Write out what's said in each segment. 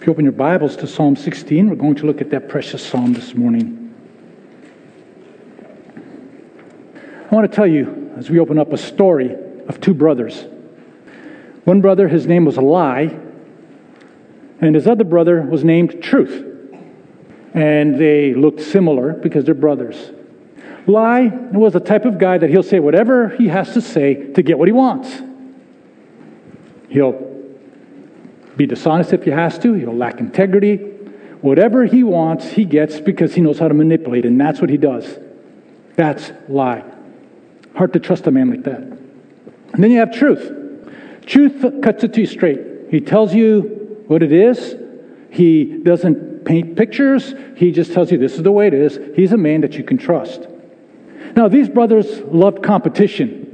If you open your Bibles to Psalm 16, we're going to look at that precious psalm this morning. I want to tell you, as we open up, a story of two brothers. One brother, his name was Lie, and his other brother was named Truth. And they looked similar because they're brothers. Lie was the type of guy that he'll say whatever he has to say to get what he wants. He'll be dishonest if he has to. He'll lack integrity. Whatever he wants, he gets because he knows how to manipulate, and that's what he does. That's lie. Hard to trust a man like that. And then you have truth. Truth cuts it to you straight. He tells you what it is. He doesn't paint pictures. He just tells you this is the way it is. He's a man that you can trust. Now, these brothers loved competition.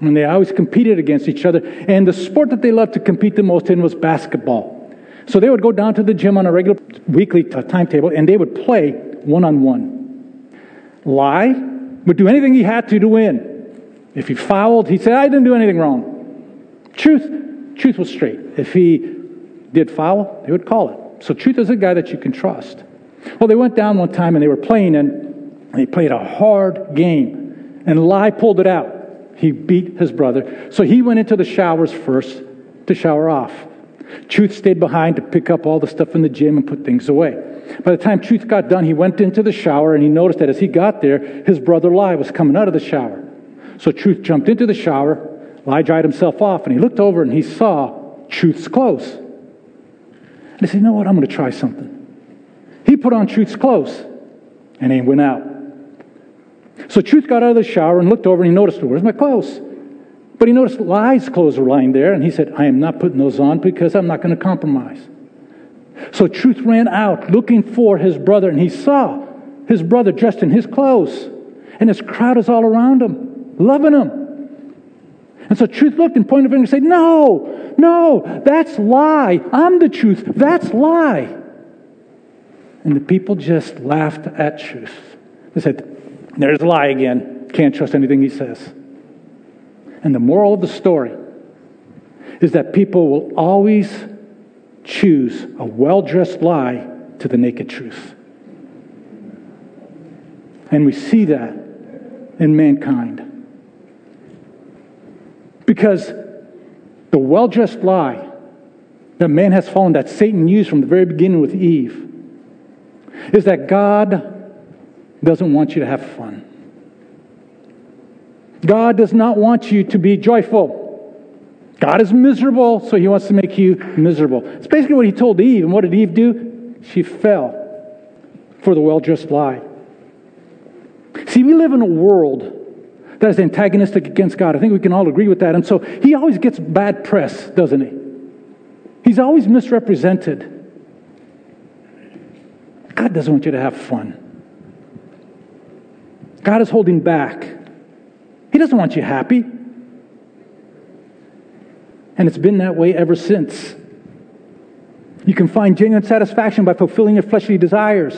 And they always competed against each other. And the sport that they loved to compete the most in was basketball. So they would go down to the gym on a regular weekly timetable and they would play one on one. Lie would do anything he had to to win. If he fouled, he said, I didn't do anything wrong. Truth, truth was straight. If he did foul, they would call it. So truth is a guy that you can trust. Well, they went down one time and they were playing and they played a hard game. And Lie pulled it out. He beat his brother. So he went into the showers first to shower off. Truth stayed behind to pick up all the stuff in the gym and put things away. By the time Truth got done, he went into the shower and he noticed that as he got there, his brother Lie was coming out of the shower. So Truth jumped into the shower. Lie dried himself off and he looked over and he saw Truth's clothes. And he said, You know what? I'm going to try something. He put on Truth's clothes and he went out. So Truth got out of the shower and looked over and he noticed, where's my clothes? But he noticed Lie's clothes were lying there and he said, I am not putting those on because I'm not going to compromise. So Truth ran out looking for his brother and he saw his brother dressed in his clothes. And his crowd is all around him, loving him. And so Truth looked and pointed finger and said, No, no, that's lie. I'm the truth. That's lie. And the people just laughed at Truth. They said, there's a lie again. Can't trust anything he says. And the moral of the story is that people will always choose a well dressed lie to the naked truth. And we see that in mankind. Because the well dressed lie that man has fallen, that Satan used from the very beginning with Eve, is that God doesn't want you to have fun. God does not want you to be joyful. God is miserable, so he wants to make you miserable. It's basically what he told Eve. And what did Eve do? She fell for the well dressed lie. See, we live in a world that is antagonistic against God. I think we can all agree with that. And so he always gets bad press, doesn't he? He's always misrepresented. God doesn't want you to have fun. God is holding back. He doesn't want you happy. And it's been that way ever since. You can find genuine satisfaction by fulfilling your fleshly desires.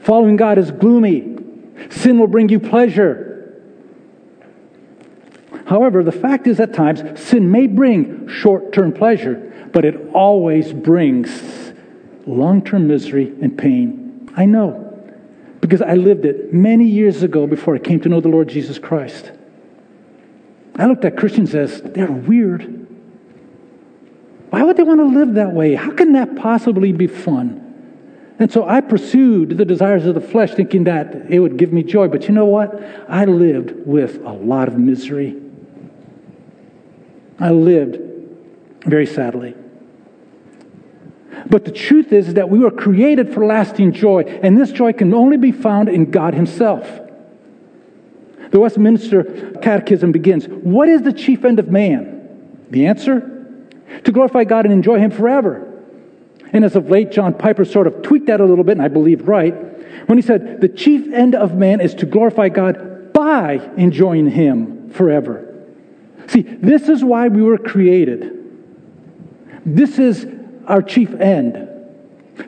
Following God is gloomy. Sin will bring you pleasure. However, the fact is at times sin may bring short term pleasure, but it always brings long term misery and pain. I know because I lived it many years ago before I came to know the Lord Jesus Christ. I looked at Christians as they're weird. Why would they want to live that way? How can that possibly be fun? And so I pursued the desires of the flesh, thinking that it would give me joy. But you know what? I lived with a lot of misery. I lived very sadly. But the truth is that we were created for lasting joy, and this joy can only be found in God Himself. The Westminster Catechism begins What is the chief end of man? The answer? To glorify God and enjoy Him forever. And as of late, John Piper sort of tweaked that a little bit, and I believe right, when he said, The chief end of man is to glorify God by enjoying Him forever. See, this is why we were created. This is our chief end.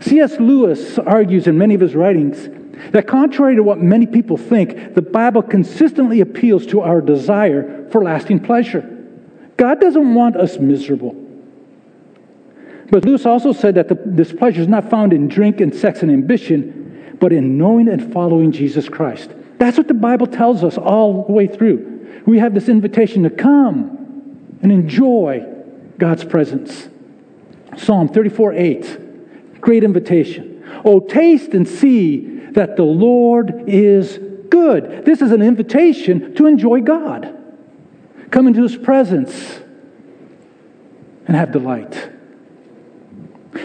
C.S. Lewis argues in many of his writings that, contrary to what many people think, the Bible consistently appeals to our desire for lasting pleasure. God doesn't want us miserable. But Lewis also said that the, this pleasure is not found in drink and sex and ambition, but in knowing and following Jesus Christ. That's what the Bible tells us all the way through. We have this invitation to come and enjoy God's presence. Psalm 34 8, great invitation. Oh, taste and see that the Lord is good. This is an invitation to enjoy God. Come into his presence and have delight.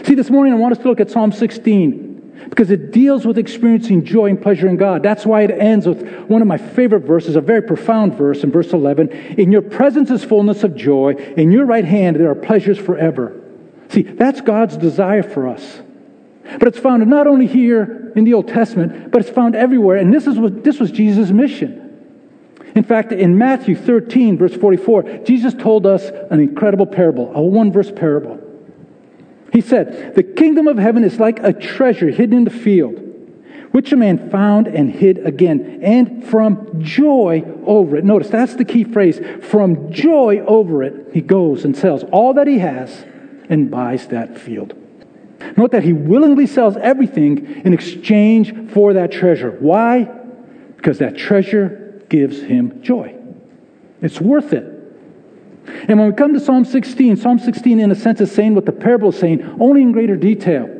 See, this morning I want us to look at Psalm 16 because it deals with experiencing joy and pleasure in God. That's why it ends with one of my favorite verses, a very profound verse in verse 11. In your presence is fullness of joy, in your right hand there are pleasures forever. See, that's God's desire for us. But it's found not only here in the Old Testament, but it's found everywhere. And this, is what, this was Jesus' mission. In fact, in Matthew 13, verse 44, Jesus told us an incredible parable, a one verse parable. He said, The kingdom of heaven is like a treasure hidden in the field, which a man found and hid again, and from joy over it. Notice that's the key phrase. From joy over it, he goes and sells all that he has and buys that field. Note that he willingly sells everything in exchange for that treasure. Why? Because that treasure gives him joy. It's worth it. And when we come to Psalm 16, Psalm 16, in a sense, is saying what the parable is saying, only in greater detail.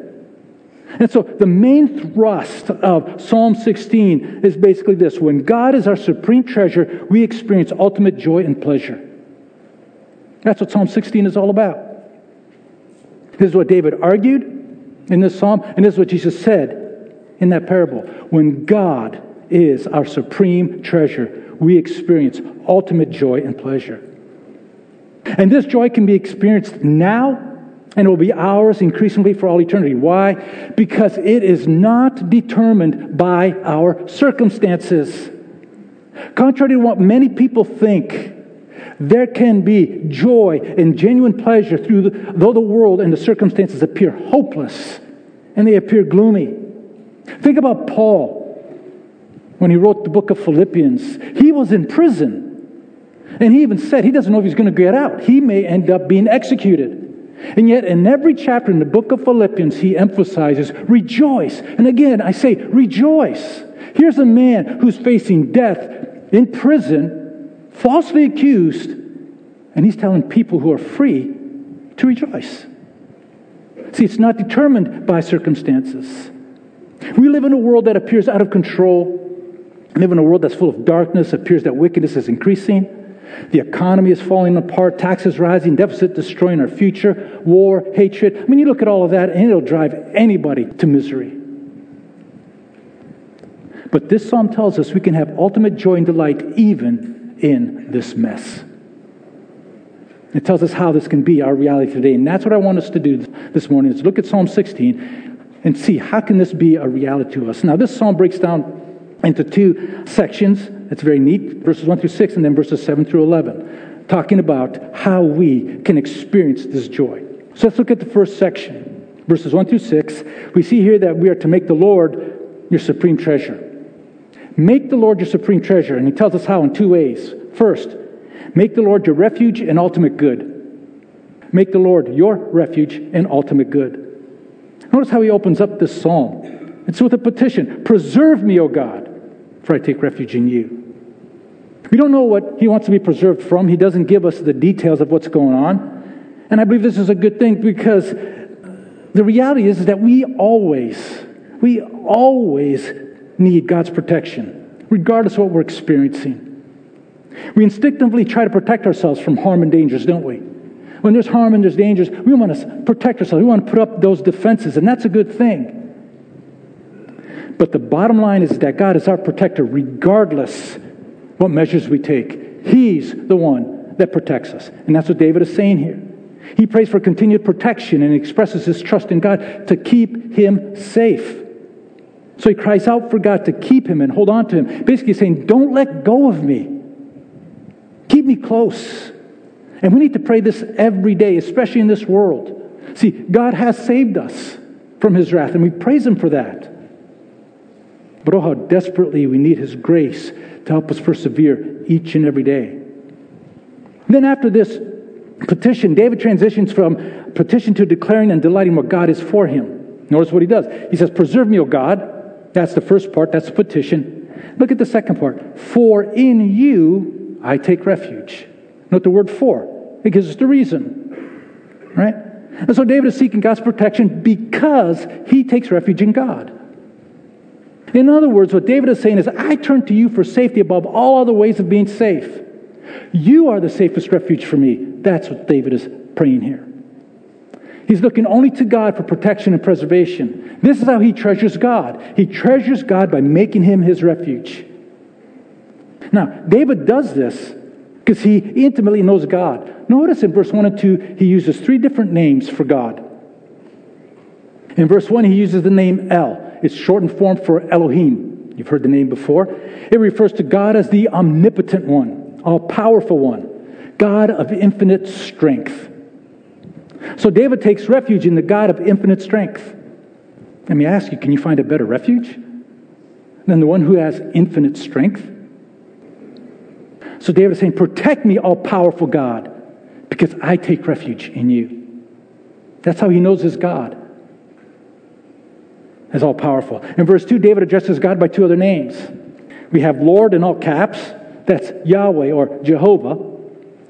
And so the main thrust of Psalm 16 is basically this when God is our supreme treasure, we experience ultimate joy and pleasure. That's what Psalm 16 is all about. This is what David argued in this psalm, and this is what Jesus said in that parable. When God is our supreme treasure, we experience ultimate joy and pleasure. And this joy can be experienced now and it will be ours increasingly for all eternity. Why? Because it is not determined by our circumstances. Contrary to what many people think, there can be joy and genuine pleasure through the, though the world and the circumstances appear hopeless and they appear gloomy. Think about Paul when he wrote the book of Philippians. He was in prison. And he even said he doesn't know if he's going to get out. He may end up being executed. And yet, in every chapter in the book of Philippians, he emphasizes rejoice. And again, I say rejoice. Here's a man who's facing death in prison falsely accused, and he's telling people who are free to rejoice. See, it's not determined by circumstances. We live in a world that appears out of control. We live in a world that's full of darkness, appears that wickedness is increasing. The economy is falling apart, taxes rising, deficit destroying our future, war, hatred. I mean, you look at all of that, and it'll drive anybody to misery. But this psalm tells us we can have ultimate joy and delight even in this mess. It tells us how this can be our reality today. And that's what I want us to do this morning is look at Psalm 16 and see how can this be a reality to us. Now, this psalm breaks down into two sections. It's very neat, verses 1 through 6 and then verses 7 through 11, talking about how we can experience this joy. So let's look at the first section, verses 1 through 6. We see here that we are to make the Lord your supreme treasure. Make the Lord your supreme treasure. And he tells us how in two ways. First, make the Lord your refuge and ultimate good. Make the Lord your refuge and ultimate good. Notice how he opens up this psalm. It's with a petition Preserve me, O God, for I take refuge in you. We don't know what he wants to be preserved from. He doesn't give us the details of what's going on. And I believe this is a good thing because the reality is that we always, we always need God's protection, regardless of what we're experiencing. We instinctively try to protect ourselves from harm and dangers, don't we? When there's harm and there's dangers, we want to protect ourselves. We want to put up those defenses, and that's a good thing. But the bottom line is that God is our protector, regardless what measures we take. He's the one that protects us. And that's what David is saying here. He prays for continued protection and expresses his trust in God to keep him safe. So he cries out for God to keep him and hold on to him, basically saying, Don't let go of me. Keep me close. And we need to pray this every day, especially in this world. See, God has saved us from his wrath, and we praise him for that. But oh, how desperately we need his grace to help us persevere each and every day. Then, after this Petition, David transitions from petition to declaring and delighting what God is for him. Notice what he does. He says, Preserve me, O God. That's the first part, that's the petition. Look at the second part. For in you I take refuge. Note the word for. It gives us the reason. Right? And so David is seeking God's protection because he takes refuge in God. In other words, what David is saying is, I turn to you for safety above all other ways of being safe. You are the safest refuge for me. That's what David is praying here. He's looking only to God for protection and preservation. This is how he treasures God. He treasures God by making him his refuge. Now, David does this because he intimately knows God. Notice in verse 1 and 2, he uses three different names for God. In verse 1, he uses the name El. It's shortened form for Elohim. You've heard the name before. It refers to God as the omnipotent one, all powerful one, God of infinite strength. So David takes refuge in the God of infinite strength. Let me ask you can you find a better refuge than the one who has infinite strength? So David is saying, Protect me, all powerful God, because I take refuge in you. That's how he knows his God as all powerful. In verse 2, David addresses God by two other names. We have Lord in all caps, that's Yahweh or Jehovah.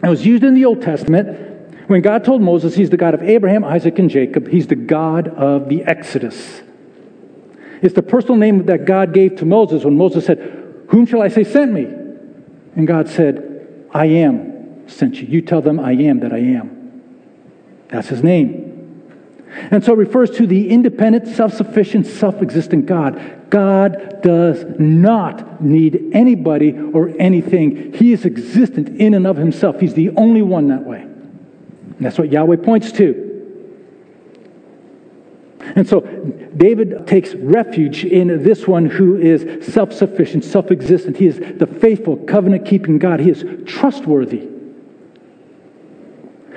It was used in the Old Testament when God told Moses he's the God of Abraham, Isaac, and Jacob. He's the God of the Exodus. It's the personal name that God gave to Moses when Moses said, Whom shall I say sent me? And God said, I am sent you. You tell them I am that I am. That's his name. And so it refers to the independent, self sufficient, self existent God. God does not need anybody or anything. He is existent in and of himself. He's the only one that way. And that's what Yahweh points to. And so David takes refuge in this one who is self sufficient, self existent. He is the faithful, covenant keeping God. He is trustworthy.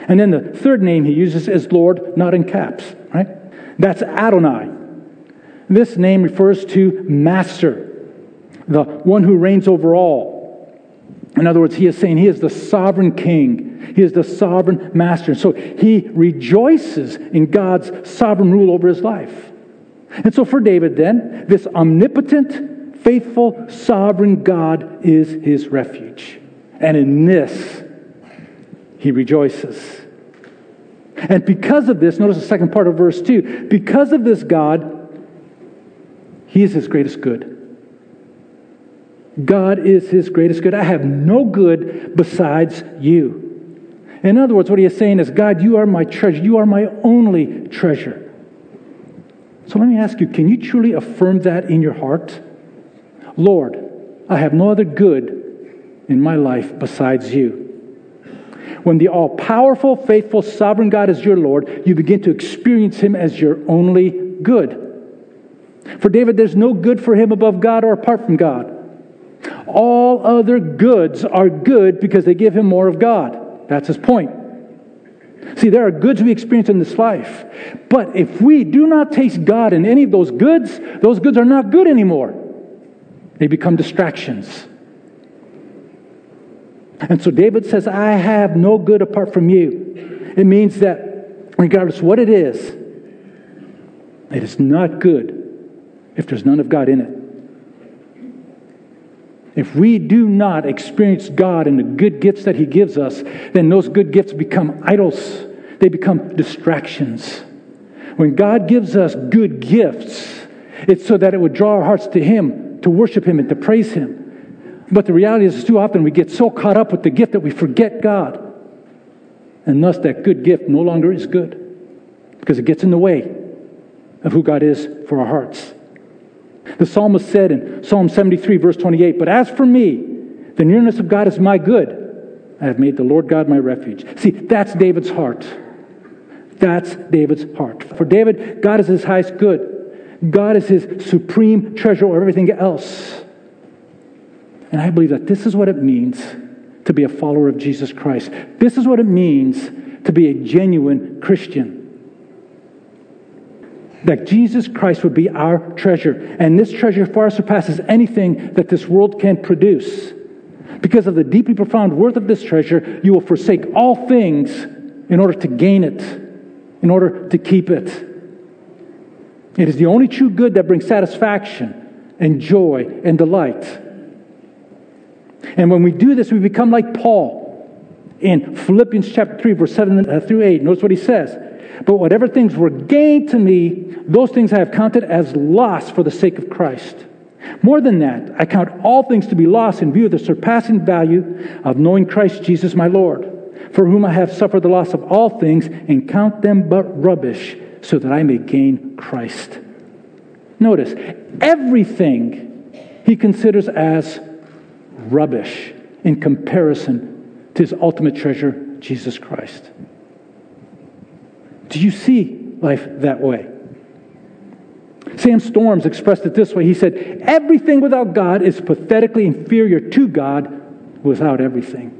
And then the third name he uses is Lord, not in caps, right? That's Adonai. This name refers to master, the one who reigns over all. In other words, he is saying he is the sovereign king. He is the sovereign master. So he rejoices in God's sovereign rule over his life. And so for David, then, this omnipotent, faithful, sovereign God is his refuge. And in this, he rejoices. And because of this, notice the second part of verse 2 because of this God, he is his greatest good. God is his greatest good. I have no good besides you. In other words, what he is saying is, God, you are my treasure. You are my only treasure. So let me ask you can you truly affirm that in your heart? Lord, I have no other good in my life besides you. When the all powerful, faithful, sovereign God is your Lord, you begin to experience Him as your only good. For David, there's no good for him above God or apart from God. All other goods are good because they give him more of God. That's his point. See, there are goods we experience in this life. But if we do not taste God in any of those goods, those goods are not good anymore. They become distractions. And so David says, I have no good apart from you. It means that regardless what it is, it is not good if there's none of God in it. If we do not experience God and the good gifts that He gives us, then those good gifts become idols. They become distractions. When God gives us good gifts, it's so that it would draw our hearts to Him, to worship Him, and to praise Him. But the reality is, too often we get so caught up with the gift that we forget God. And thus, that good gift no longer is good because it gets in the way of who God is for our hearts. The psalmist said in Psalm 73, verse 28, But as for me, the nearness of God is my good. I have made the Lord God my refuge. See, that's David's heart. That's David's heart. For David, God is his highest good. God is his supreme treasure over everything else. And I believe that this is what it means to be a follower of Jesus Christ. This is what it means to be a genuine Christian. That Jesus Christ would be our treasure. And this treasure far surpasses anything that this world can produce. Because of the deeply profound worth of this treasure, you will forsake all things in order to gain it, in order to keep it. It is the only true good that brings satisfaction and joy and delight. And when we do this, we become like Paul in Philippians chapter 3, verse 7 uh, through 8. Notice what he says. But whatever things were gained to me, those things I have counted as loss for the sake of Christ. More than that, I count all things to be lost in view of the surpassing value of knowing Christ Jesus my Lord, for whom I have suffered the loss of all things, and count them but rubbish, so that I may gain Christ. Notice, everything he considers as rubbish in comparison to his ultimate treasure, Jesus Christ. Do you see life that way? Sam Storms expressed it this way. He said, Everything without God is pathetically inferior to God without everything.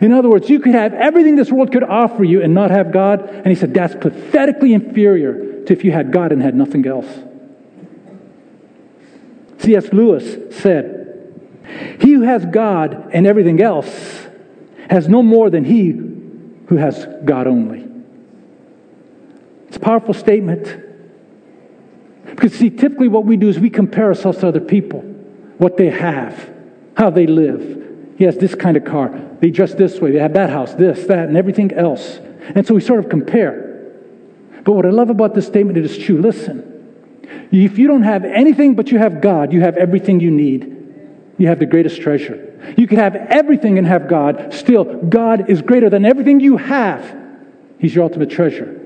In other words, you could have everything this world could offer you and not have God. And he said, That's pathetically inferior to if you had God and had nothing else. C.S. Lewis said, He who has God and everything else has no more than he who has God only. It's a powerful statement. Because, see, typically what we do is we compare ourselves to other people, what they have, how they live. He has this kind of car. They dress this way. They have that house, this, that, and everything else. And so we sort of compare. But what I love about this statement, it is true. Listen, if you don't have anything but you have God, you have everything you need. You have the greatest treasure. You could have everything and have God. Still, God is greater than everything you have. He's your ultimate treasure.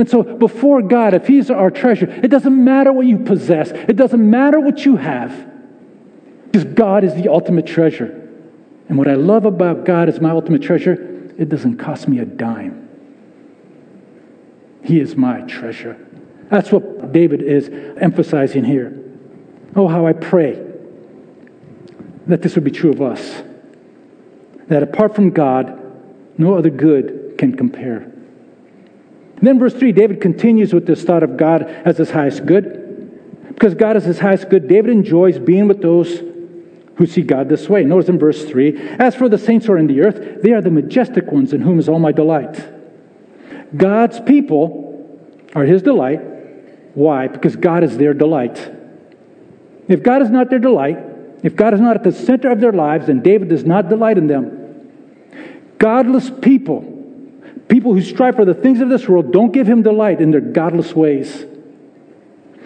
And so, before God, if He's our treasure, it doesn't matter what you possess, it doesn't matter what you have, because God is the ultimate treasure. And what I love about God as my ultimate treasure, it doesn't cost me a dime. He is my treasure. That's what David is emphasizing here. Oh, how I pray that this would be true of us. That apart from God, no other good can compare. And then, verse 3, David continues with this thought of God as his highest good. Because God is his highest good, David enjoys being with those who see God this way. Notice in verse 3 As for the saints who are in the earth, they are the majestic ones in whom is all my delight. God's people are his delight. Why? Because God is their delight. If God is not their delight, if God is not at the center of their lives, then David does not delight in them. Godless people People who strive for the things of this world don't give him delight in their godless ways.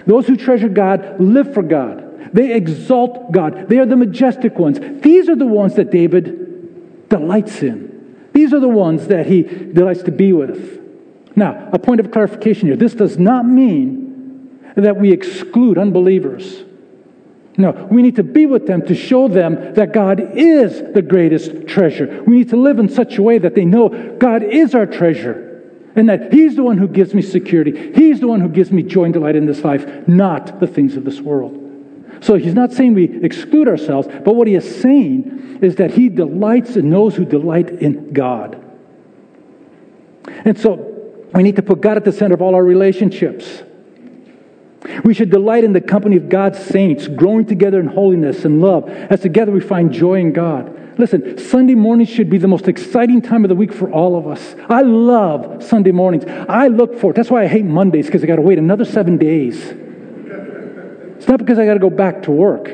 Those who treasure God live for God. They exalt God. They are the majestic ones. These are the ones that David delights in. These are the ones that he delights to be with. Now, a point of clarification here. This does not mean that we exclude unbelievers. No, we need to be with them to show them that God is the greatest treasure. We need to live in such a way that they know God is our treasure and that He's the one who gives me security. He's the one who gives me joy and delight in this life, not the things of this world. So He's not saying we exclude ourselves, but what He is saying is that He delights in those who delight in God. And so we need to put God at the center of all our relationships. We should delight in the company of God's saints, growing together in holiness and love, as together we find joy in God. Listen, Sunday mornings should be the most exciting time of the week for all of us. I love Sunday mornings. I look forward. That's why I hate Mondays because I got to wait another seven days. It's not because I got to go back to work.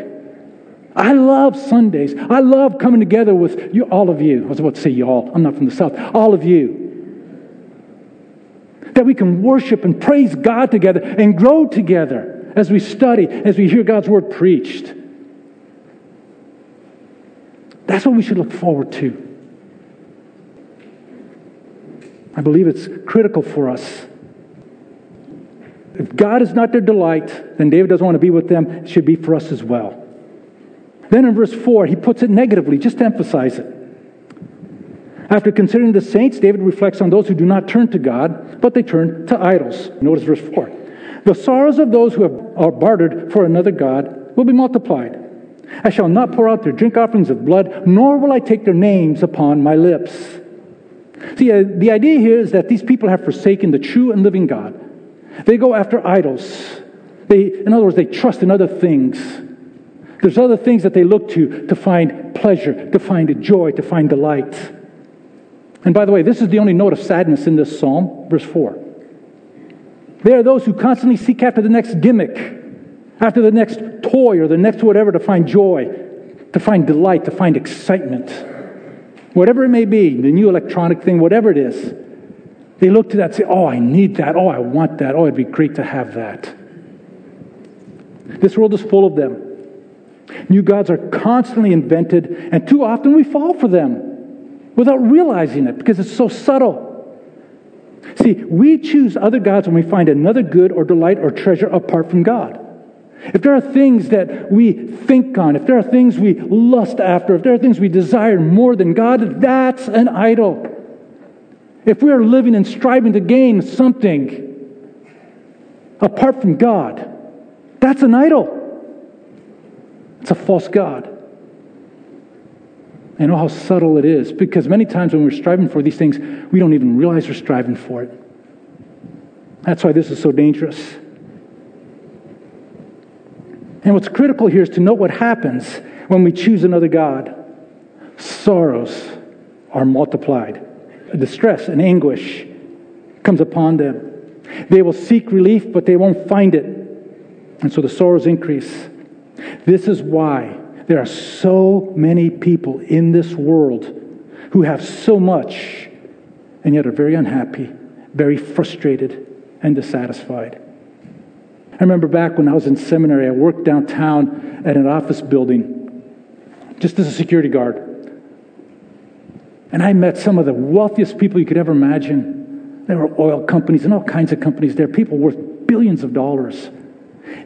I love Sundays. I love coming together with you, all of you. I was about to say y'all. I'm not from the South. All of you that we can worship and praise God together and grow together as we study, as we hear God's word preached. That's what we should look forward to. I believe it's critical for us. If God is not their delight, then David doesn't want to be with them. It should be for us as well. Then in verse 4, he puts it negatively, just to emphasize it. After considering the saints, David reflects on those who do not turn to God, but they turn to idols. Notice verse 4. The sorrows of those who are bartered for another God will be multiplied. I shall not pour out their drink offerings of blood, nor will I take their names upon my lips. See, uh, the idea here is that these people have forsaken the true and living God. They go after idols. They, in other words, they trust in other things. There's other things that they look to to find pleasure, to find joy, to find delight. And by the way, this is the only note of sadness in this psalm, verse 4. There are those who constantly seek after the next gimmick, after the next toy or the next whatever to find joy, to find delight, to find excitement. Whatever it may be, the new electronic thing, whatever it is, they look to that and say, Oh, I need that. Oh, I want that. Oh, it'd be great to have that. This world is full of them. New gods are constantly invented, and too often we fall for them without realizing it because it's so subtle. See, we choose other gods when we find another good or delight or treasure apart from God. If there are things that we think on, if there are things we lust after, if there are things we desire more than God, that's an idol. If we are living and striving to gain something apart from God, that's an idol. It's a false God. I know how subtle it is because many times when we're striving for these things, we don't even realize we're striving for it. That's why this is so dangerous. And what's critical here is to note what happens when we choose another God. Sorrows are multiplied, distress and anguish comes upon them. They will seek relief, but they won't find it. And so the sorrows increase. This is why there are so many people in this world who have so much and yet are very unhappy, very frustrated, and dissatisfied. I remember back when I was in seminary, I worked downtown at an office building just as a security guard. And I met some of the wealthiest people you could ever imagine. There were oil companies and all kinds of companies there, people worth billions of dollars.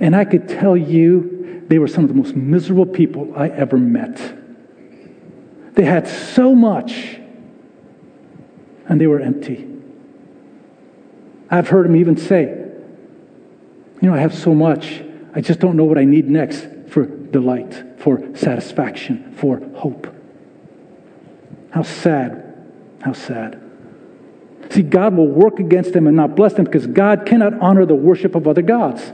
And I could tell you, they were some of the most miserable people I ever met. They had so much, and they were empty. I've heard them even say, You know, I have so much, I just don't know what I need next for delight, for satisfaction, for hope. How sad. How sad. See, God will work against them and not bless them because God cannot honor the worship of other gods.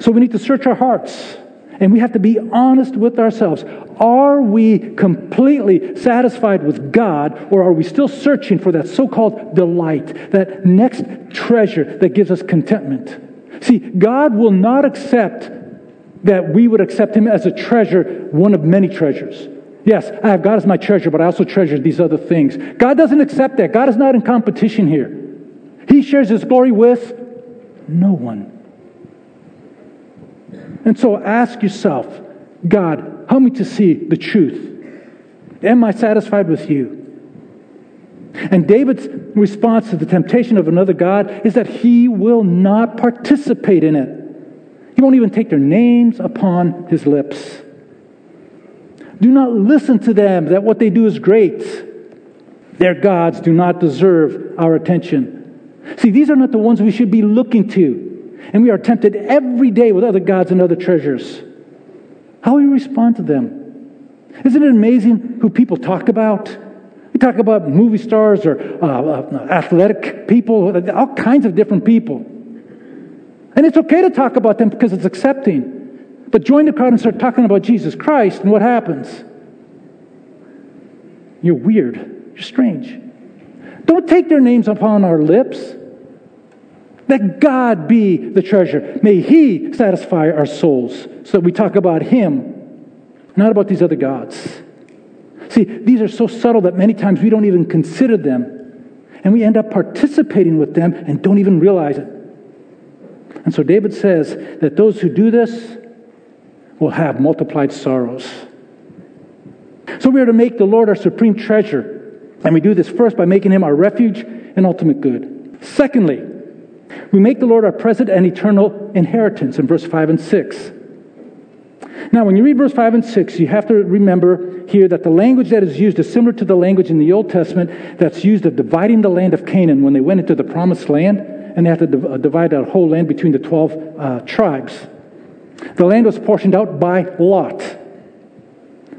So we need to search our hearts and we have to be honest with ourselves. Are we completely satisfied with God or are we still searching for that so called delight, that next treasure that gives us contentment? See, God will not accept that we would accept Him as a treasure, one of many treasures. Yes, I have God as my treasure, but I also treasure these other things. God doesn't accept that. God is not in competition here. He shares His glory with no one. And so ask yourself, God, help me to see the truth. Am I satisfied with you? And David's response to the temptation of another God is that he will not participate in it. He won't even take their names upon his lips. Do not listen to them that what they do is great. Their gods do not deserve our attention. See, these are not the ones we should be looking to. And we are tempted every day with other gods and other treasures. How will we respond to them? Isn't it amazing who people talk about? We talk about movie stars or uh, uh, athletic people, all kinds of different people. And it's okay to talk about them because it's accepting. But join the crowd and start talking about Jesus Christ, and what happens? You're weird. You're strange. Don't take their names upon our lips. Let God be the treasure. May He satisfy our souls so that we talk about Him, not about these other gods. See, these are so subtle that many times we don't even consider them, and we end up participating with them and don't even realize it. And so David says that those who do this will have multiplied sorrows. So we are to make the Lord our supreme treasure, and we do this first by making Him our refuge and ultimate good. Secondly, we make the Lord our present and eternal inheritance in verse 5 and 6. Now, when you read verse 5 and 6, you have to remember here that the language that is used is similar to the language in the Old Testament that's used of dividing the land of Canaan when they went into the promised land and they had to uh, divide that whole land between the 12 uh, tribes. The land was portioned out by lot.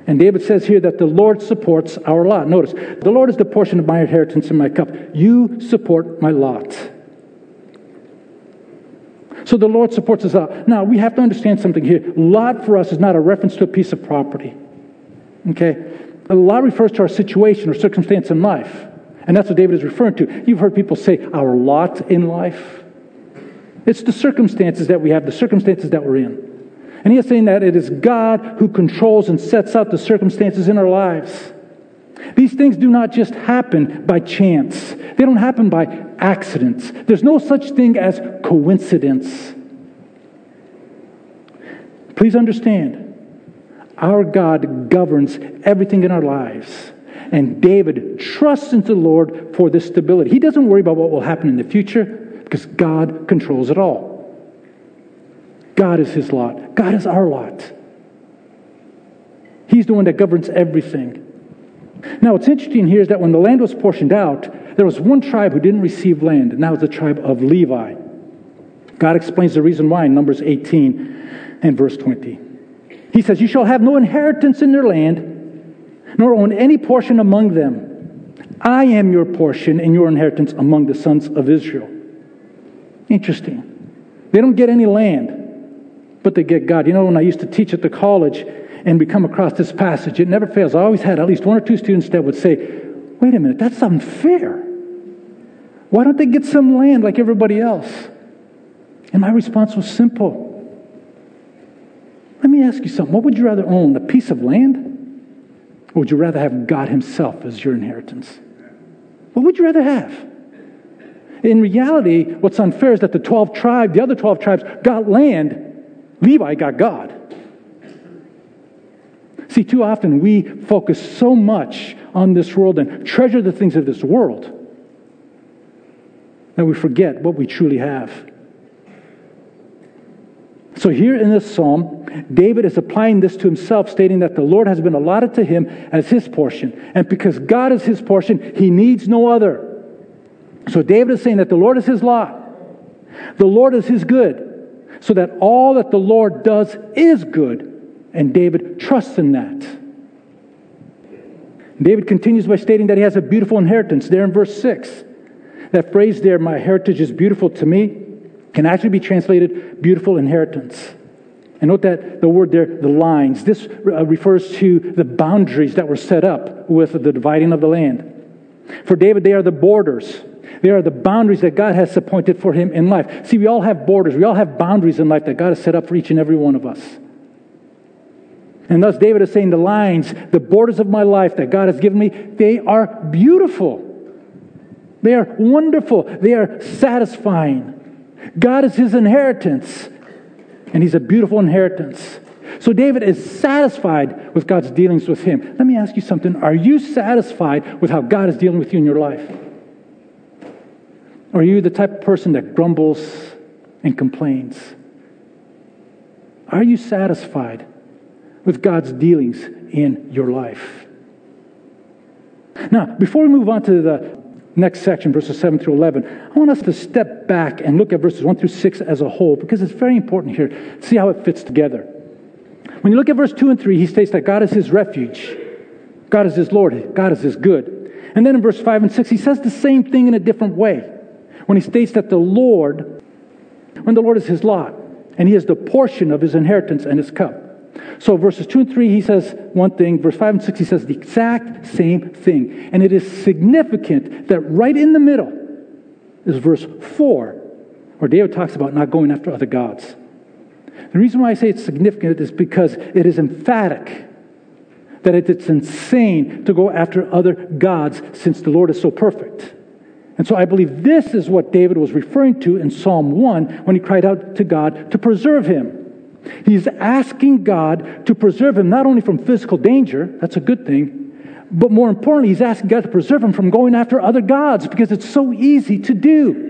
And David says here that the Lord supports our lot. Notice, the Lord is the portion of my inheritance and my cup. You support my lot. So the Lord supports us out. Now, we have to understand something here. Lot for us is not a reference to a piece of property. Okay? A lot refers to our situation or circumstance in life. And that's what David is referring to. You've heard people say our lot in life. It's the circumstances that we have, the circumstances that we're in. And he is saying that it is God who controls and sets out the circumstances in our lives. These things do not just happen by chance. They don't happen by accidents. There's no such thing as coincidence. Please understand, our God governs everything in our lives. And David trusts into the Lord for this stability. He doesn't worry about what will happen in the future because God controls it all. God is his lot, God is our lot. He's the one that governs everything. Now, what's interesting here is that when the land was portioned out, there was one tribe who didn't receive land, and that was the tribe of Levi. God explains the reason why in Numbers 18 and verse 20. He says, You shall have no inheritance in their land, nor own any portion among them. I am your portion and your inheritance among the sons of Israel. Interesting. They don't get any land, but they get God. You know, when I used to teach at the college, and we come across this passage, it never fails. I always had at least one or two students that would say, wait a minute, that's unfair. Why don't they get some land like everybody else? And my response was simple. Let me ask you something. What would you rather own, a piece of land? Or would you rather have God Himself as your inheritance? What would you rather have? In reality, what's unfair is that the 12 tribes, the other 12 tribes, got land. Levi got God. See, too often we focus so much on this world and treasure the things of this world that we forget what we truly have. So, here in this psalm, David is applying this to himself, stating that the Lord has been allotted to him as his portion. And because God is his portion, he needs no other. So, David is saying that the Lord is his lot, the Lord is his good, so that all that the Lord does is good and David trusts in that. David continues by stating that he has a beautiful inheritance there in verse 6. That phrase there, my heritage is beautiful to me, can actually be translated beautiful inheritance. And note that the word there, the lines, this uh, refers to the boundaries that were set up with the dividing of the land. For David, they are the borders. They are the boundaries that God has appointed for him in life. See, we all have borders. We all have boundaries in life that God has set up for each and every one of us. And thus, David is saying the lines, the borders of my life that God has given me, they are beautiful. They are wonderful. They are satisfying. God is his inheritance, and he's a beautiful inheritance. So, David is satisfied with God's dealings with him. Let me ask you something. Are you satisfied with how God is dealing with you in your life? Or are you the type of person that grumbles and complains? Are you satisfied with God's dealings in your life. Now, before we move on to the next section, verses 7 through 11, I want us to step back and look at verses 1 through 6 as a whole because it's very important here to see how it fits together. When you look at verse 2 and 3, he states that God is his refuge, God is his Lord, God is his good. And then in verse 5 and 6, he says the same thing in a different way when he states that the Lord, when the Lord is his lot, and he is the portion of his inheritance and his cup. So verses 2 and 3, he says one thing. Verse 5 and 6, he says the exact same thing. And it is significant that right in the middle is verse 4, where David talks about not going after other gods. The reason why I say it's significant is because it is emphatic that it's insane to go after other gods since the Lord is so perfect. And so I believe this is what David was referring to in Psalm 1 when he cried out to God to preserve him. He's asking God to preserve him not only from physical danger, that's a good thing, but more importantly, he's asking God to preserve him from going after other gods because it's so easy to do.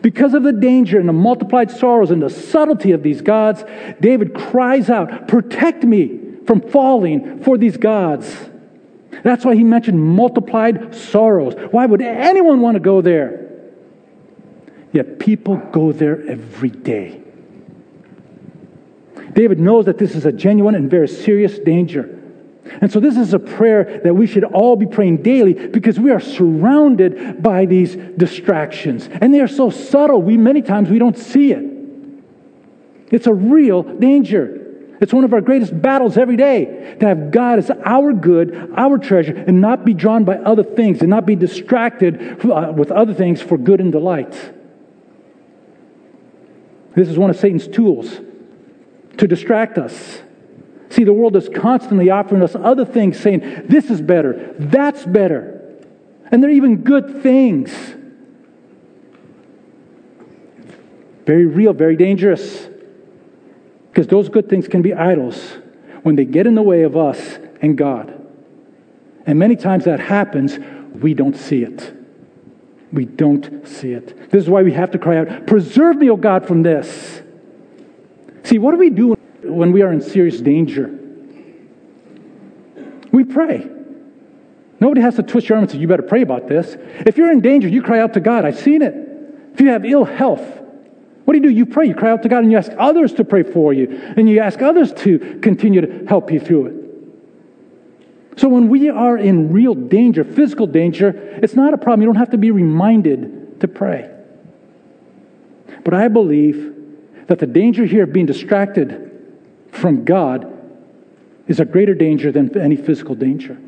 Because of the danger and the multiplied sorrows and the subtlety of these gods, David cries out, Protect me from falling for these gods. That's why he mentioned multiplied sorrows. Why would anyone want to go there? Yet people go there every day. David knows that this is a genuine and very serious danger. And so, this is a prayer that we should all be praying daily because we are surrounded by these distractions. And they are so subtle, we many times we don't see it. It's a real danger. It's one of our greatest battles every day to have God as our good, our treasure, and not be drawn by other things and not be distracted uh, with other things for good and delight. This is one of Satan's tools to distract us. See, the world is constantly offering us other things, saying, This is better, that's better. And they're even good things. Very real, very dangerous. Because those good things can be idols when they get in the way of us and God. And many times that happens, we don't see it. We don't see it. This is why we have to cry out, Preserve me, O God, from this. See, what do we do when we are in serious danger? We pray. Nobody has to twist your arm and say, You better pray about this. If you're in danger, you cry out to God. I've seen it. If you have ill health, what do you do? You pray. You cry out to God and you ask others to pray for you. And you ask others to continue to help you through it. So when we are in real danger, physical danger, it's not a problem. You don't have to be reminded to pray. But I believe that the danger here of being distracted from God is a greater danger than any physical danger.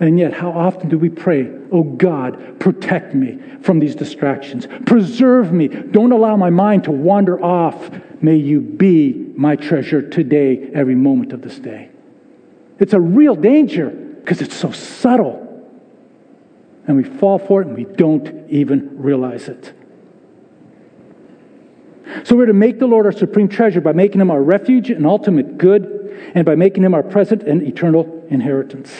And yet, how often do we pray, Oh God, protect me from these distractions? Preserve me. Don't allow my mind to wander off. May you be my treasure today, every moment of this day. It's a real danger because it's so subtle. And we fall for it and we don't even realize it. So we're to make the Lord our supreme treasure by making him our refuge and ultimate good, and by making him our present and eternal inheritance.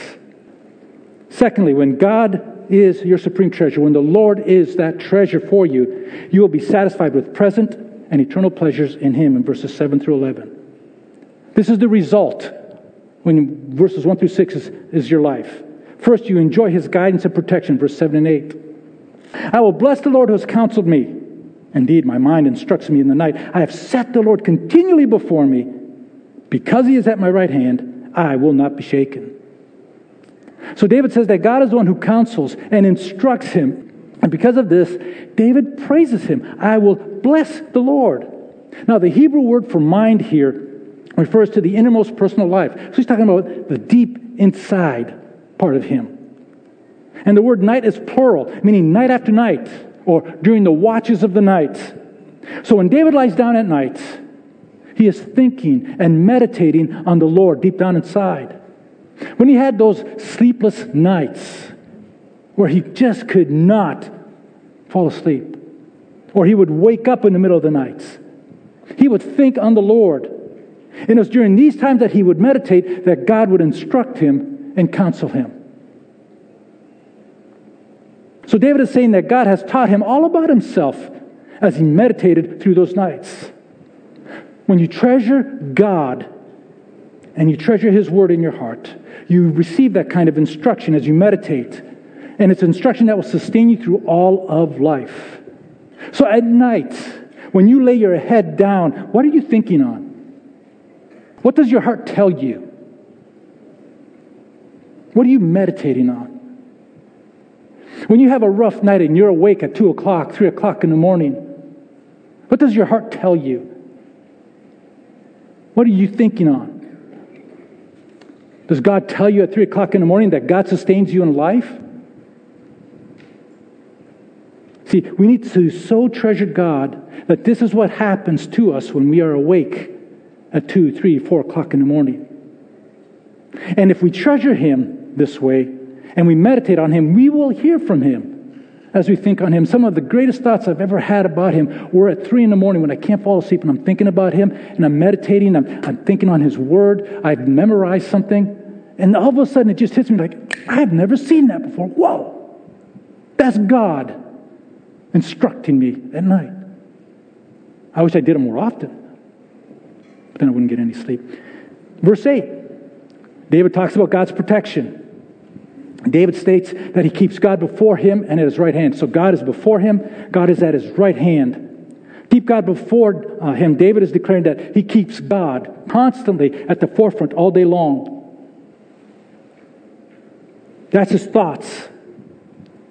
Secondly, when God is your supreme treasure, when the Lord is that treasure for you, you will be satisfied with present and eternal pleasures in him in verses 7 through 11. This is the result when verses 1 through 6 is, is your life. First, you enjoy his guidance and protection, verse 7 and 8. I will bless the Lord who has counseled me. Indeed, my mind instructs me in the night. I have set the Lord continually before me. Because he is at my right hand, I will not be shaken. So David says that God is the one who counsels and instructs him. And because of this, David praises him. I will bless the Lord. Now, the Hebrew word for mind here refers to the innermost personal life. So he's talking about the deep inside part of him. And the word night is plural, meaning night after night, or during the watches of the night. So when David lies down at night, he is thinking and meditating on the Lord deep down inside. When he had those sleepless nights where he just could not fall asleep, or he would wake up in the middle of the night, he would think on the Lord and it was during these times that he would meditate that God would instruct him and counsel him. So David is saying that God has taught him all about himself as he meditated through those nights. When you treasure God and you treasure his word in your heart, you receive that kind of instruction as you meditate. And it's instruction that will sustain you through all of life. So at night, when you lay your head down, what are you thinking on? What does your heart tell you? What are you meditating on? When you have a rough night and you're awake at 2 o'clock, 3 o'clock in the morning, what does your heart tell you? What are you thinking on? Does God tell you at 3 o'clock in the morning that God sustains you in life? See, we need to so treasure God that this is what happens to us when we are awake at 2, 3, 4 o'clock in the morning. And if we treasure Him this way and we meditate on Him, we will hear from Him as we think on Him. Some of the greatest thoughts I've ever had about Him were at 3 in the morning when I can't fall asleep and I'm thinking about Him and I'm meditating, I'm, I'm thinking on His Word, I've memorized something, and all of a sudden it just hits me like, I've never seen that before. Whoa! That's God instructing me at night. I wish I did it more often but then I wouldn't get any sleep. Verse 8, David talks about God's protection. David states that he keeps God before him and at his right hand. So God is before him, God is at his right hand. Keep God before uh, him. David is declaring that he keeps God constantly at the forefront all day long. That's his thoughts.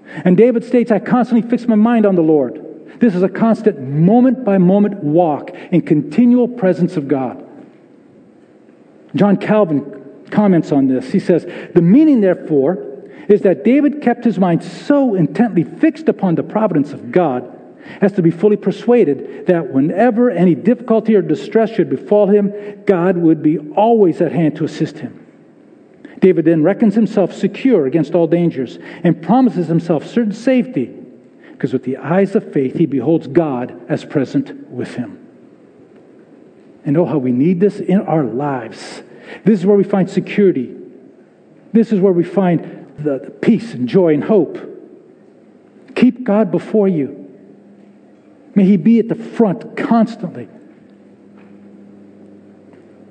And David states, I constantly fix my mind on the Lord. This is a constant moment by moment walk in continual presence of God. John Calvin comments on this. He says, The meaning, therefore, is that David kept his mind so intently fixed upon the providence of God as to be fully persuaded that whenever any difficulty or distress should befall him, God would be always at hand to assist him. David then reckons himself secure against all dangers and promises himself certain safety because with the eyes of faith he beholds God as present with him. And oh, how we need this in our lives. This is where we find security. This is where we find the, the peace and joy and hope. Keep God before you. May He be at the front constantly.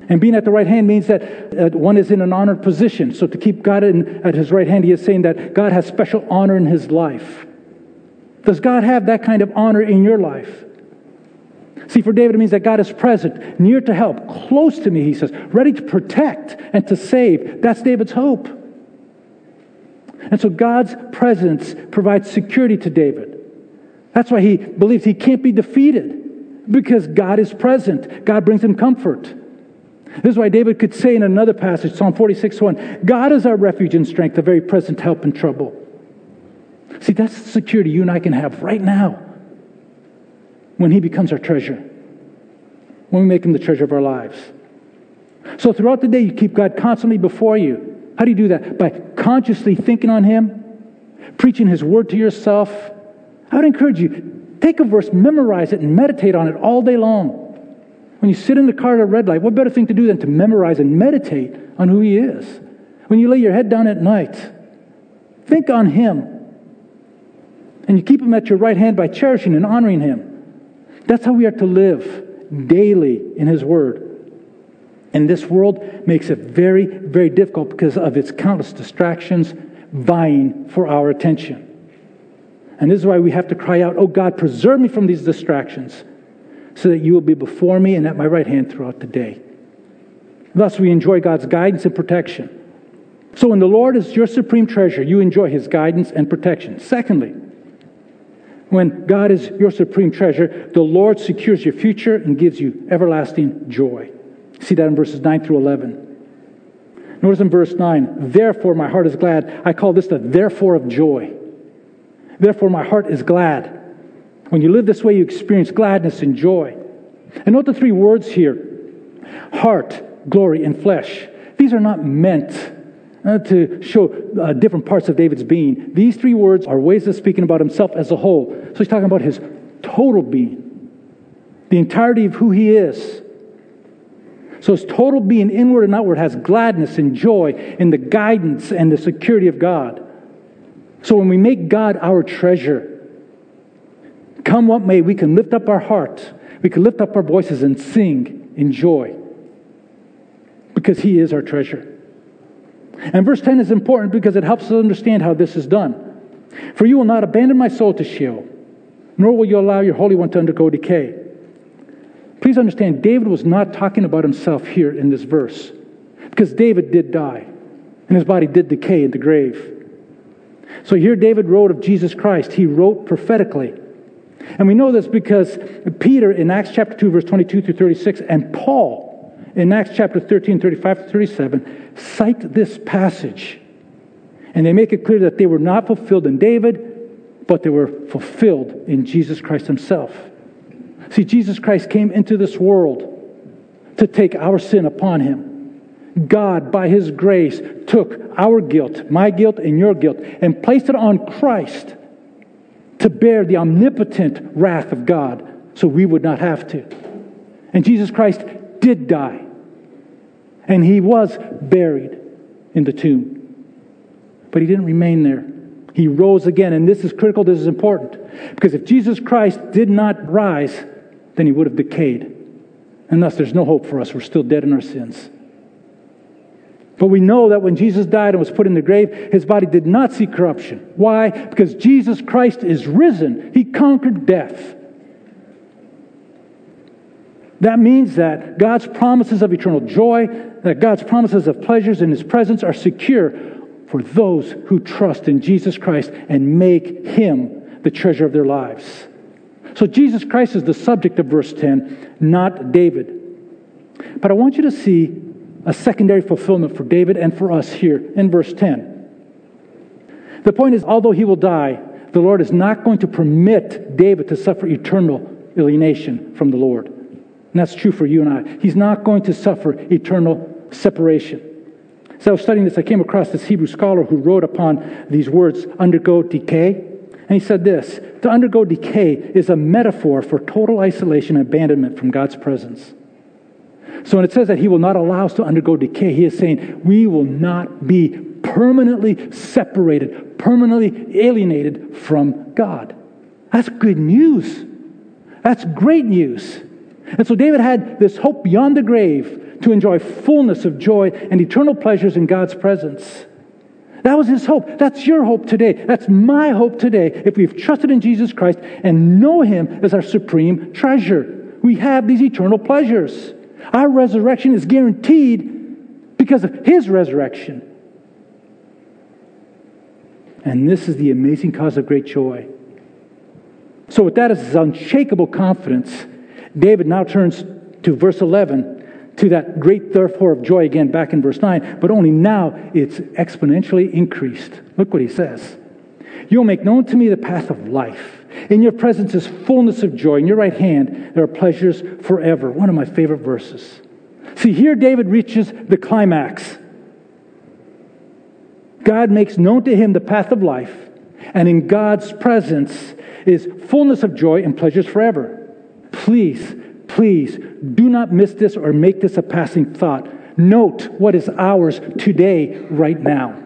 And being at the right hand means that uh, one is in an honored position. So to keep God in, at his right hand, he is saying that God has special honor in his life. Does God have that kind of honor in your life? See, for David, it means that God is present, near to help, close to me, he says, ready to protect and to save. That's David's hope. And so God's presence provides security to David. That's why he believes he can't be defeated because God is present. God brings him comfort. This is why David could say in another passage, Psalm 46 1, God is our refuge and strength, a very present help in trouble. See, that's the security you and I can have right now when He becomes our treasure, when we make Him the treasure of our lives. So throughout the day, you keep God constantly before you. How do you do that? By consciously thinking on Him, preaching His word to yourself, I would encourage you, take a verse, memorize it, and meditate on it all day long. When you sit in the car at a red light, what better thing to do than to memorize and meditate on who He is? When you lay your head down at night, think on Him. And you keep Him at your right hand by cherishing and honoring Him. That's how we are to live daily in His Word. And this world makes it very, very difficult because of its countless distractions vying for our attention. And this is why we have to cry out, Oh God, preserve me from these distractions so that you will be before me and at my right hand throughout the day. Thus, we enjoy God's guidance and protection. So, when the Lord is your supreme treasure, you enjoy his guidance and protection. Secondly, when God is your supreme treasure, the Lord secures your future and gives you everlasting joy. See that in verses 9 through 11. Notice in verse 9, therefore my heart is glad. I call this the therefore of joy. Therefore, my heart is glad. When you live this way, you experience gladness and joy. And note the three words here heart, glory, and flesh. These are not meant to show uh, different parts of David's being. These three words are ways of speaking about himself as a whole. So he's talking about his total being, the entirety of who he is. So his total being, inward and outward, has gladness and joy in the guidance and the security of God. So when we make God our treasure, come what may, we can lift up our heart, we can lift up our voices and sing in joy because He is our treasure. And verse 10 is important because it helps us understand how this is done. For you will not abandon my soul to Sheol, nor will you allow your Holy One to undergo decay. Please understand, David was not talking about himself here in this verse because David did die and his body did decay in the grave. So here David wrote of Jesus Christ. He wrote prophetically. And we know this because Peter in Acts chapter 2, verse 22 through 36, and Paul in Acts chapter 13, 35 to 37, cite this passage. And they make it clear that they were not fulfilled in David, but they were fulfilled in Jesus Christ himself. See, Jesus Christ came into this world to take our sin upon him. God, by His grace, took our guilt, my guilt and your guilt, and placed it on Christ to bear the omnipotent wrath of God so we would not have to. And Jesus Christ did die, and He was buried in the tomb. But He didn't remain there. He rose again, and this is critical, this is important. Because if Jesus Christ did not rise, then He would have decayed. And thus, there's no hope for us. We're still dead in our sins. But we know that when Jesus died and was put in the grave, his body did not see corruption. Why? Because Jesus Christ is risen. He conquered death. That means that God's promises of eternal joy, that God's promises of pleasures in his presence are secure for those who trust in Jesus Christ and make him the treasure of their lives. So Jesus Christ is the subject of verse 10, not David. But I want you to see a secondary fulfillment for David and for us here in verse 10. The point is, although he will die, the Lord is not going to permit David to suffer eternal alienation from the Lord. And that's true for you and I. He's not going to suffer eternal separation. As I was studying this, I came across this Hebrew scholar who wrote upon these words, undergo decay. And he said this To undergo decay is a metaphor for total isolation and abandonment from God's presence. So when it says that he will not allow us to undergo decay, he is saying we will not be permanently separated, permanently alienated from God. That's good news. That's great news. And so David had this hope beyond the grave to enjoy fullness of joy and eternal pleasures in God's presence. That was his hope. That's your hope today. That's my hope today. If we've trusted in Jesus Christ and know him as our supreme treasure, we have these eternal pleasures. Our resurrection is guaranteed because of his resurrection. And this is the amazing cause of great joy. So, with that as unshakable confidence, David now turns to verse 11 to that great therefore of joy again back in verse 9, but only now it's exponentially increased. Look what he says. You'll make known to me the path of life. In your presence is fullness of joy. In your right hand there are pleasures forever. One of my favorite verses. See, here David reaches the climax. God makes known to him the path of life, and in God's presence is fullness of joy and pleasures forever. Please, please do not miss this or make this a passing thought. Note what is ours today, right now.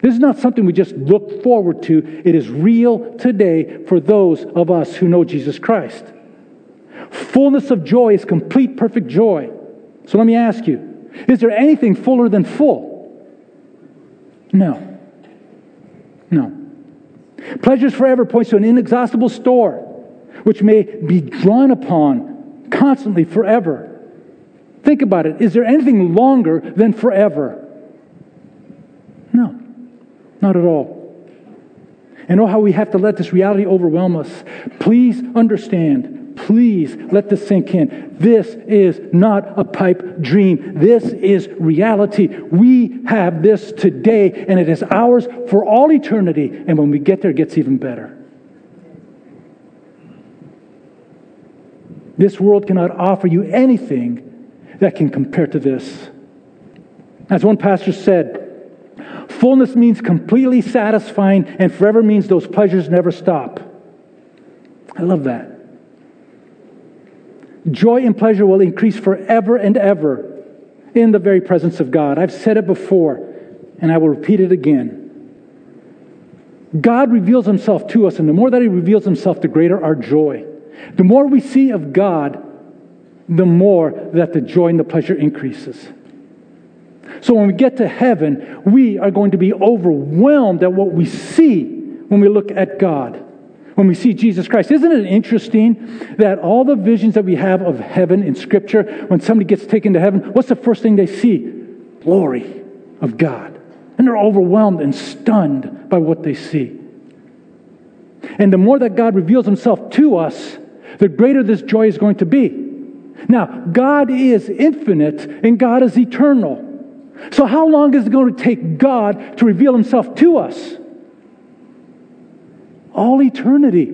This is not something we just look forward to. It is real today for those of us who know Jesus Christ. Fullness of joy is complete, perfect joy. So let me ask you is there anything fuller than full? No. No. Pleasures forever points to an inexhaustible store which may be drawn upon constantly forever. Think about it. Is there anything longer than forever? No, not at all. And oh, how we have to let this reality overwhelm us. Please understand Please let this sink in. This is not a pipe dream. This is reality. We have this today, and it is ours for all eternity. And when we get there, it gets even better. This world cannot offer you anything that can compare to this. As one pastor said, fullness means completely satisfying, and forever means those pleasures never stop. I love that. Joy and pleasure will increase forever and ever in the very presence of God. I've said it before, and I will repeat it again. God reveals himself to us, and the more that he reveals himself, the greater our joy. The more we see of God, the more that the joy and the pleasure increases. So when we get to heaven, we are going to be overwhelmed at what we see when we look at God when we see Jesus Christ. Isn't it interesting that all the visions that we have of heaven in Scripture, when somebody gets taken to heaven, what's the first thing they see? Glory of God. And they're overwhelmed and stunned by what they see. And the more that God reveals himself to us, the greater this joy is going to be. Now, God is infinite and God is eternal. So, how long is it going to take God to reveal himself to us? all eternity.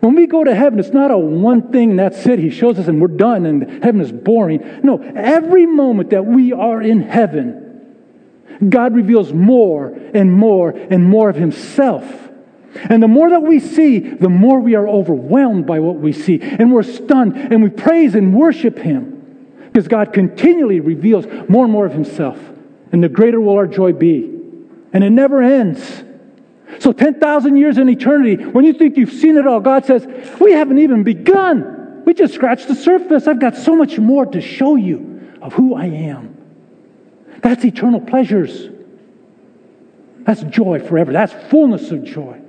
When we go to heaven, it's not a one thing, that's it. He shows us and we're done and heaven is boring. No, every moment that we are in heaven, God reveals more and more and more of Himself. And the more that we see, the more we are overwhelmed by what we see. And we're stunned and we praise and worship Him because God continually reveals more and more of Himself. And the greater will our joy be. And it never ends. So 10,000 years in eternity, when you think you've seen it all, God says, We haven't even begun. We just scratched the surface. I've got so much more to show you of who I am. That's eternal pleasures. That's joy forever. That's fullness of joy.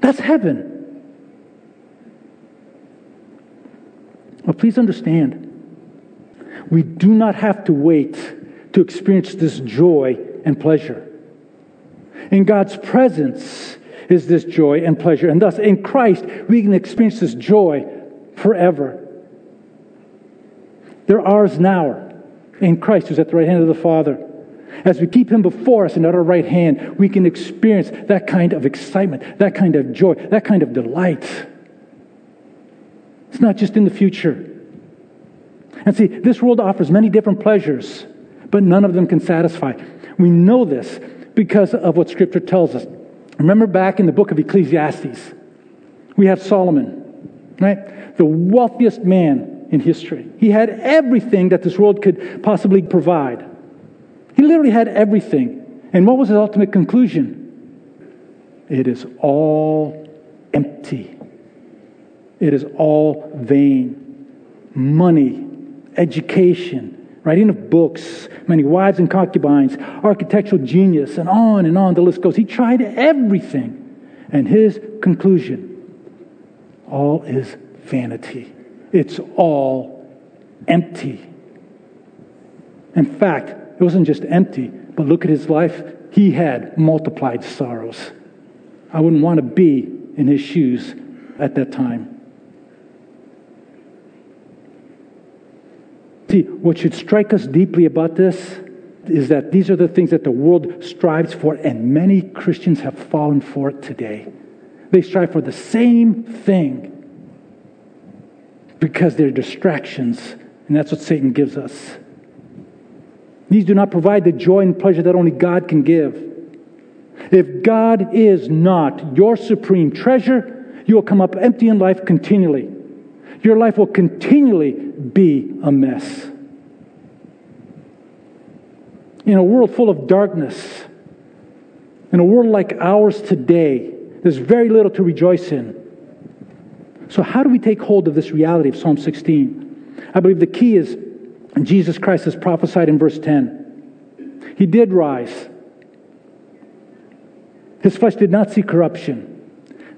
That's heaven. Well, please understand, we do not have to wait to experience this joy and pleasure. In God's presence is this joy and pleasure. And thus, in Christ, we can experience this joy forever. They're ours now. in Christ who's at the right hand of the Father. As we keep him before us and at our right hand, we can experience that kind of excitement, that kind of joy, that kind of delight. It's not just in the future. And see, this world offers many different pleasures, but none of them can satisfy. We know this because of what Scripture tells us. Remember back in the book of Ecclesiastes, we have Solomon, right? The wealthiest man in history. He had everything that this world could possibly provide. He literally had everything. And what was his ultimate conclusion? It is all empty. It is all vain. Money, education, writing of books, many wives and concubines, architectural genius, and on and on the list goes. He tried everything. And his conclusion all is vanity. It's all empty. In fact, it wasn't just empty, but look at his life. He had multiplied sorrows. I wouldn't want to be in his shoes at that time. See, what should strike us deeply about this is that these are the things that the world strives for, and many Christians have fallen for it today. They strive for the same thing because they're distractions, and that's what Satan gives us. These do not provide the joy and pleasure that only God can give. If God is not your supreme treasure, you will come up empty in life continually. Your life will continually be a mess. In a world full of darkness, in a world like ours today, there's very little to rejoice in. So, how do we take hold of this reality of Psalm 16? I believe the key is Jesus Christ has prophesied in verse 10. He did rise. His flesh did not see corruption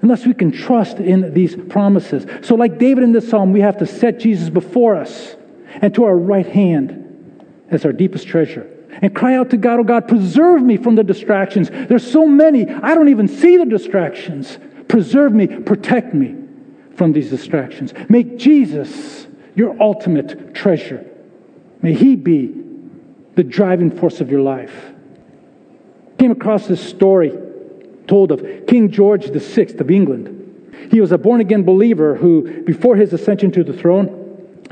unless we can trust in these promises. So, like David in this psalm, we have to set Jesus before us and to our right hand as our deepest treasure and cry out to God, Oh God, preserve me from the distractions. There's so many, I don't even see the distractions. Preserve me, protect me from these distractions. Make Jesus your ultimate treasure. May He be the driving force of your life. Came across this story told of King George VI of England. He was a born again believer who, before his ascension to the throne,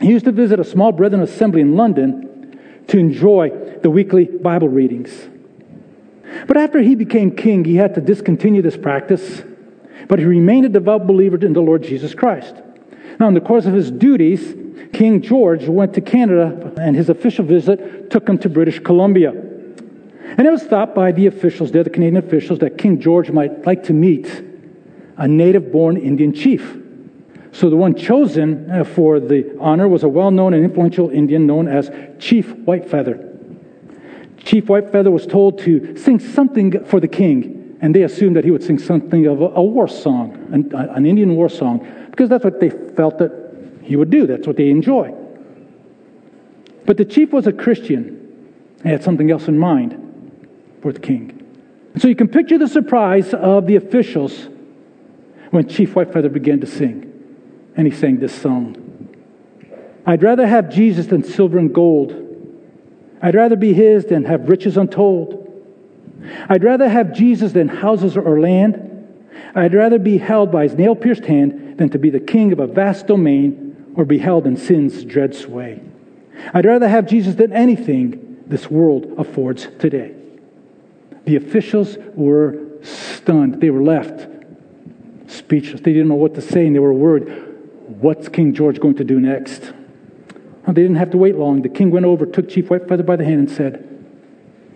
he used to visit a small brethren assembly in London to enjoy the weekly Bible readings. But after he became king, he had to discontinue this practice, but he remained a devout believer in the Lord Jesus Christ. Now, in the course of his duties, King George went to Canada, and his official visit took him to British Columbia. And it was thought by the officials there, the Canadian officials, that King George might like to meet a native born Indian chief. So the one chosen uh, for the honor was a well known and influential Indian known as Chief Whitefeather. Chief Whitefeather was told to sing something for the king, and they assumed that he would sing something of a, war song, an Indian war song, because that's what they felt that he would do. That's what they enjoy. But the chief was a Christian He had something else in mind for the king. So you can picture the surprise of the officials when Chief Whitefeather began to sing. And he sang this song I'd rather have Jesus than silver and gold. I'd rather be his than have riches untold. I'd rather have Jesus than houses or land. I'd rather be held by his nail pierced hand than to be the king of a vast domain or be held in sin's dread sway. I'd rather have Jesus than anything this world affords today. The officials were stunned. They were left speechless. They didn't know what to say, and they were worried what's King George going to do next? Well, they didn't have to wait long. The king went over, took Chief Whitefeather by the hand, and said,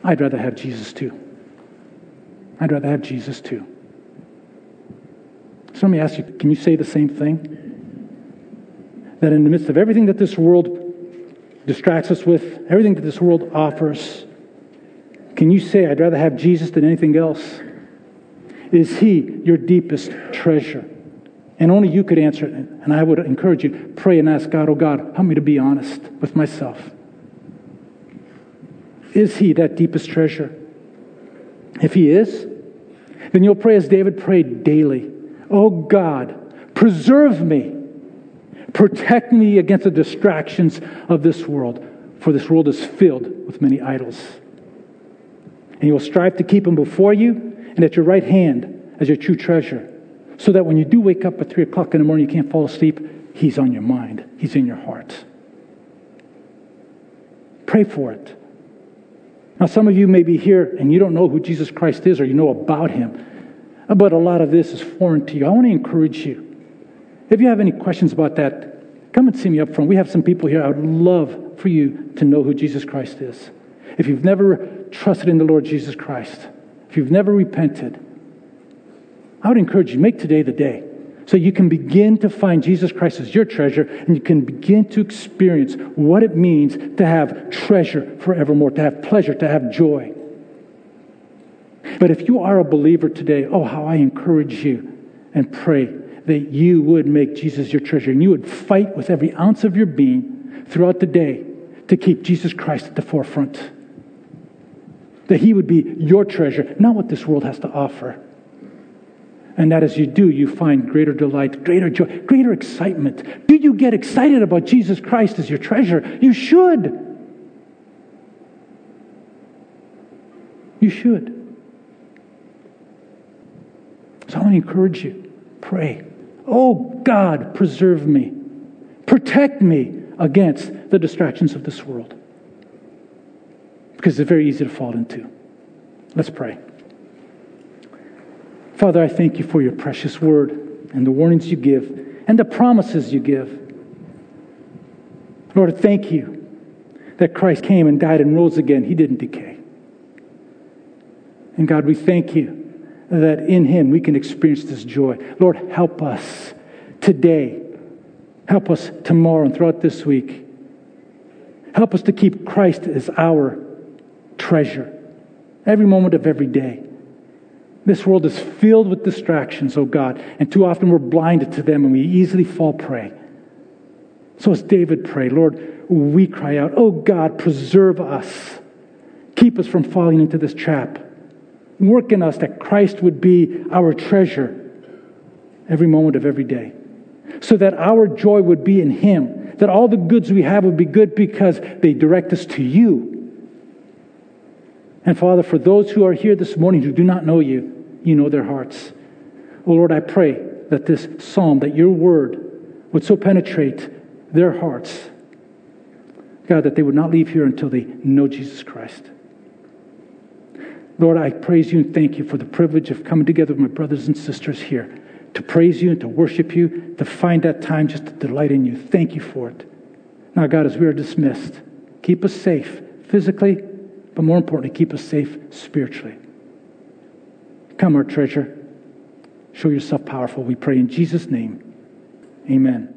I'd rather have Jesus too. I'd rather have Jesus too. So let me ask you can you say the same thing? That in the midst of everything that this world distracts us with, everything that this world offers, can you say, I'd rather have Jesus than anything else? Is He your deepest treasure? And only you could answer it. And I would encourage you pray and ask God, oh God, help me to be honest with myself. Is He that deepest treasure? If He is, then you'll pray as David prayed daily. Oh God, preserve me. Protect me against the distractions of this world. for this world is filled with many idols. And you will strive to keep them before you and at your right hand as your true treasure, so that when you do wake up at 3 o'clock in the morning, you can't fall asleep, He's on your mind, He's in your heart. Pray for it. Now, some of you may be here and you don't know who Jesus Christ is or you know about Him, but a lot of this is foreign to you. I want to encourage you. If you have any questions about that, come and see me up front. We have some people here. I would love for you to know who Jesus Christ is. If you've never trusted in the Lord Jesus Christ, if you've never repented, I would encourage you, make today the day. So you can begin to find Jesus Christ as your treasure and you can begin to experience what it means to have treasure forevermore, to have pleasure, to have joy. But if you are a believer today, oh, how I encourage you and pray that you would make Jesus your treasure and you would fight with every ounce of your being throughout the day to keep Jesus Christ at the forefront. That he would be your treasure, not what this world has to offer. And that as you do, you find greater delight, greater joy, greater excitement. Do you get excited about Jesus Christ as your treasure? You should. You should. So I want to encourage you pray. Oh God, preserve me, protect me against the distractions of this world. Because it's very easy to fall into. Let's pray. Father, I thank you for your precious word and the warnings you give and the promises you give. Lord, thank you that Christ came and died and rose again. He didn't decay. And God, we thank you that in Him we can experience this joy. Lord, help us today. Help us tomorrow and throughout this week. Help us to keep Christ as our treasure every moment of every day. This world is filled with distractions, oh God, and too often we're blinded to them and we easily fall prey. So, as David prayed, Lord, we cry out, oh God, preserve us. Keep us from falling into this trap. Work in us that Christ would be our treasure every moment of every day. So that our joy would be in Him, that all the goods we have would be good because they direct us to you. And Father, for those who are here this morning who do not know you, you know their hearts. Oh Lord, I pray that this psalm, that your word would so penetrate their hearts, God, that they would not leave here until they know Jesus Christ. Lord, I praise you and thank you for the privilege of coming together with my brothers and sisters here to praise you and to worship you, to find that time just to delight in you. Thank you for it. Now, God, as we are dismissed, keep us safe physically, but more importantly, keep us safe spiritually. Come, our treasure. Show yourself powerful. We pray in Jesus' name. Amen.